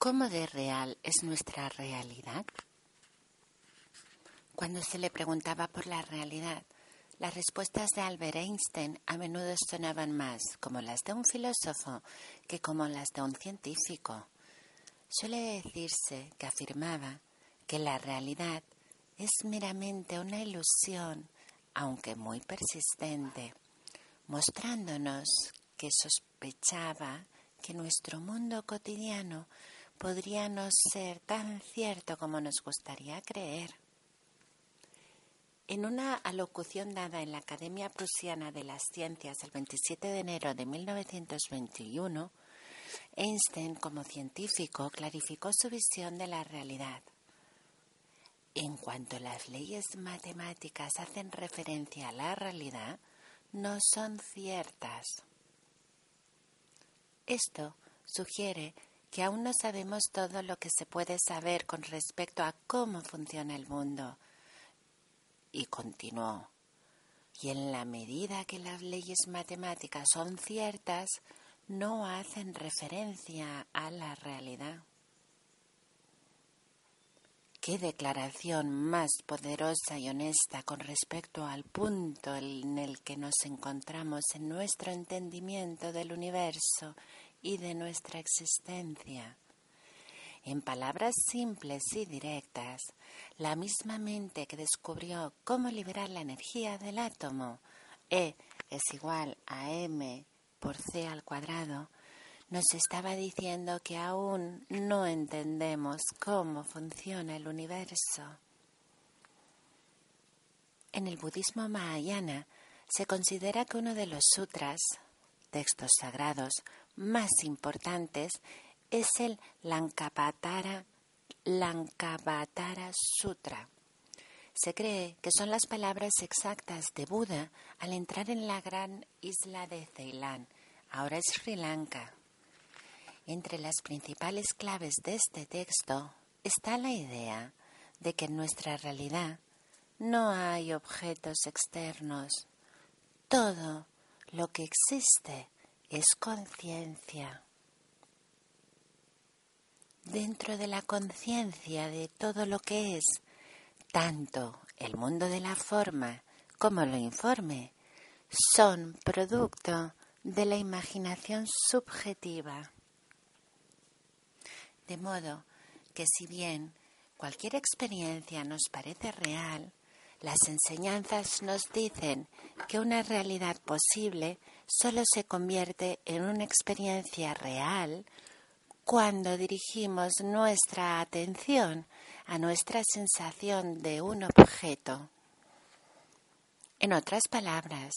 ¿Cómo de real es nuestra realidad? Cuando se le preguntaba por la realidad, las respuestas de Albert Einstein a menudo sonaban más como las de un filósofo que como las de un científico. Suele decirse que afirmaba que la realidad es meramente una ilusión, aunque muy persistente, mostrándonos que sospechaba que nuestro mundo cotidiano podría no ser tan cierto como nos gustaría creer. En una alocución dada en la Academia Prusiana de las Ciencias el 27 de enero de 1921, Einstein, como científico, clarificó su visión de la realidad. En cuanto las leyes matemáticas hacen referencia a la realidad, no son ciertas. Esto sugiere que aún no sabemos todo lo que se puede saber con respecto a cómo funciona el mundo y continuó. Y en la medida que las leyes matemáticas son ciertas, no hacen referencia a la realidad. Qué declaración más poderosa y honesta con respecto al punto en el que nos encontramos en nuestro entendimiento del universo y de nuestra existencia. En palabras simples y directas, la misma mente que descubrió cómo liberar la energía del átomo, E es igual a m por c al cuadrado, nos estaba diciendo que aún no entendemos cómo funciona el universo. En el budismo mahayana se considera que uno de los sutras, textos sagrados más importantes, es el Lankavatara, Sutra. Se cree que son las palabras exactas de Buda al entrar en la gran isla de Ceilán, ahora es Sri Lanka. Entre las principales claves de este texto está la idea de que en nuestra realidad no hay objetos externos. Todo lo que existe es conciencia dentro de la conciencia de todo lo que es, tanto el mundo de la forma como lo informe, son producto de la imaginación subjetiva. De modo que si bien cualquier experiencia nos parece real, las enseñanzas nos dicen que una realidad posible solo se convierte en una experiencia real cuando dirigimos nuestra atención a nuestra sensación de un objeto. En otras palabras,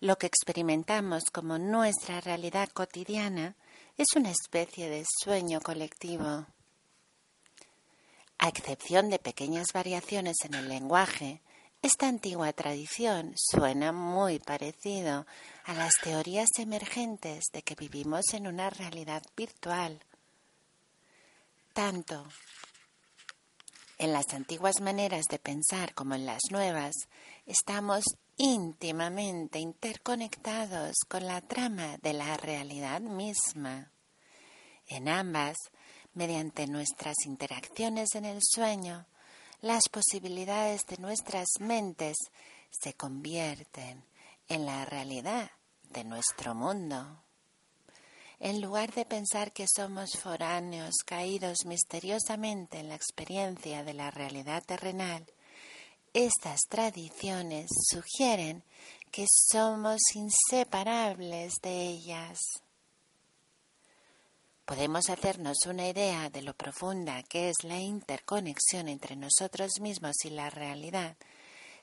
lo que experimentamos como nuestra realidad cotidiana es una especie de sueño colectivo. A excepción de pequeñas variaciones en el lenguaje, esta antigua tradición suena muy parecido a las teorías emergentes de que vivimos en una realidad virtual tanto en las antiguas maneras de pensar como en las nuevas, estamos íntimamente interconectados con la trama de la realidad misma. En ambas, mediante nuestras interacciones en el sueño, las posibilidades de nuestras mentes se convierten en la realidad de nuestro mundo en lugar de pensar que somos foráneos caídos misteriosamente en la experiencia de la realidad terrenal, estas tradiciones sugieren que somos inseparables de ellas. Podemos hacernos una idea de lo profunda que es la interconexión entre nosotros mismos y la realidad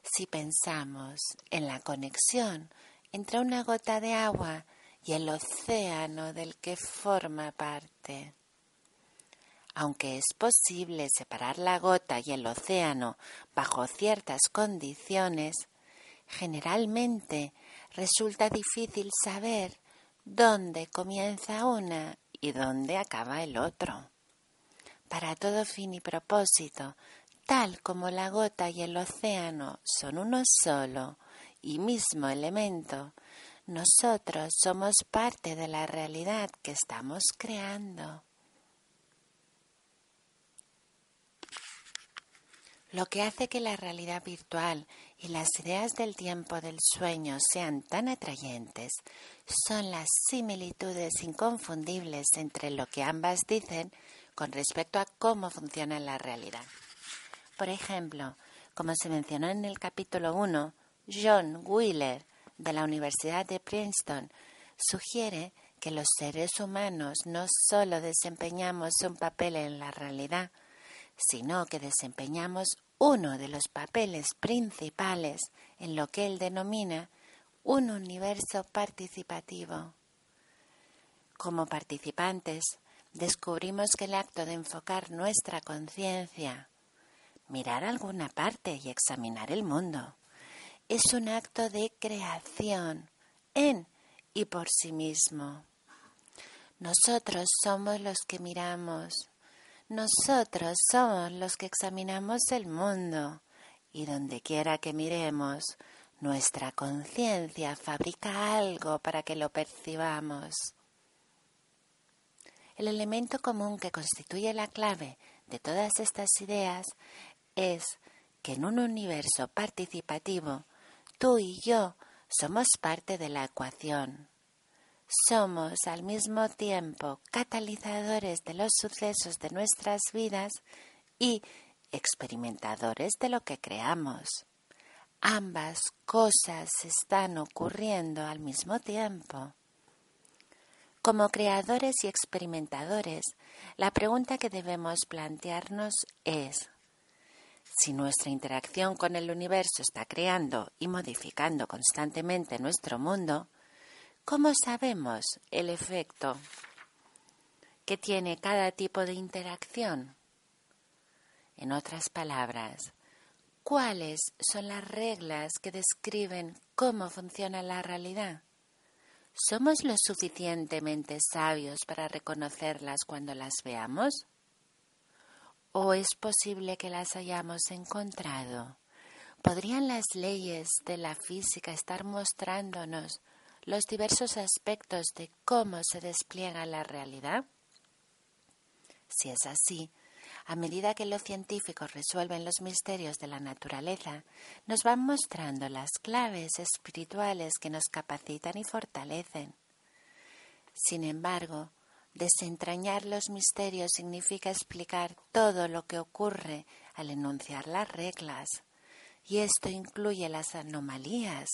si pensamos en la conexión entre una gota de agua y el océano del que forma parte. Aunque es posible separar la gota y el océano bajo ciertas condiciones, generalmente resulta difícil saber dónde comienza una y dónde acaba el otro. Para todo fin y propósito, tal como la gota y el océano son uno solo y mismo elemento, nosotros somos parte de la realidad que estamos creando. Lo que hace que la realidad virtual y las ideas del tiempo del sueño sean tan atrayentes son las similitudes inconfundibles entre lo que ambas dicen con respecto a cómo funciona la realidad. Por ejemplo, como se mencionó en el capítulo 1, John Wheeler de la Universidad de Princeton sugiere que los seres humanos no solo desempeñamos un papel en la realidad, sino que desempeñamos uno de los papeles principales en lo que él denomina un universo participativo. Como participantes, descubrimos que el acto de enfocar nuestra conciencia, mirar alguna parte y examinar el mundo, es un acto de creación en y por sí mismo. Nosotros somos los que miramos, nosotros somos los que examinamos el mundo y donde quiera que miremos, nuestra conciencia fabrica algo para que lo percibamos. El elemento común que constituye la clave de todas estas ideas es que en un universo participativo, tú y yo somos parte de la ecuación. Somos al mismo tiempo catalizadores de los sucesos de nuestras vidas y experimentadores de lo que creamos. Ambas cosas están ocurriendo al mismo tiempo. Como creadores y experimentadores, la pregunta que debemos plantearnos es si nuestra interacción con el universo está creando y modificando constantemente nuestro mundo, ¿Cómo sabemos el efecto que tiene cada tipo de interacción? En otras palabras, ¿cuáles son las reglas que describen cómo funciona la realidad? ¿Somos lo suficientemente sabios para reconocerlas cuando las veamos? ¿O es posible que las hayamos encontrado? ¿Podrían las leyes de la física estar mostrándonos los diversos aspectos de cómo se despliega la realidad? Si es así, a medida que los científicos resuelven los misterios de la naturaleza, nos van mostrando las claves espirituales que nos capacitan y fortalecen. Sin embargo, desentrañar los misterios significa explicar todo lo que ocurre al enunciar las reglas, y esto incluye las anomalías,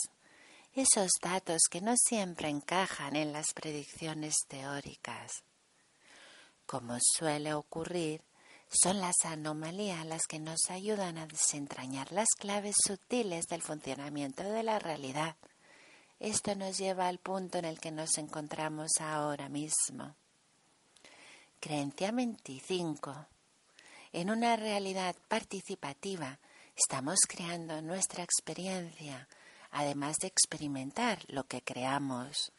esos datos que no siempre encajan en las predicciones teóricas. Como suele ocurrir, son las anomalías las que nos ayudan a desentrañar las claves sutiles del funcionamiento de la realidad. Esto nos lleva al punto en el que nos encontramos ahora mismo. Creencia 25. En una realidad participativa estamos creando nuestra experiencia, además de experimentar lo que creamos.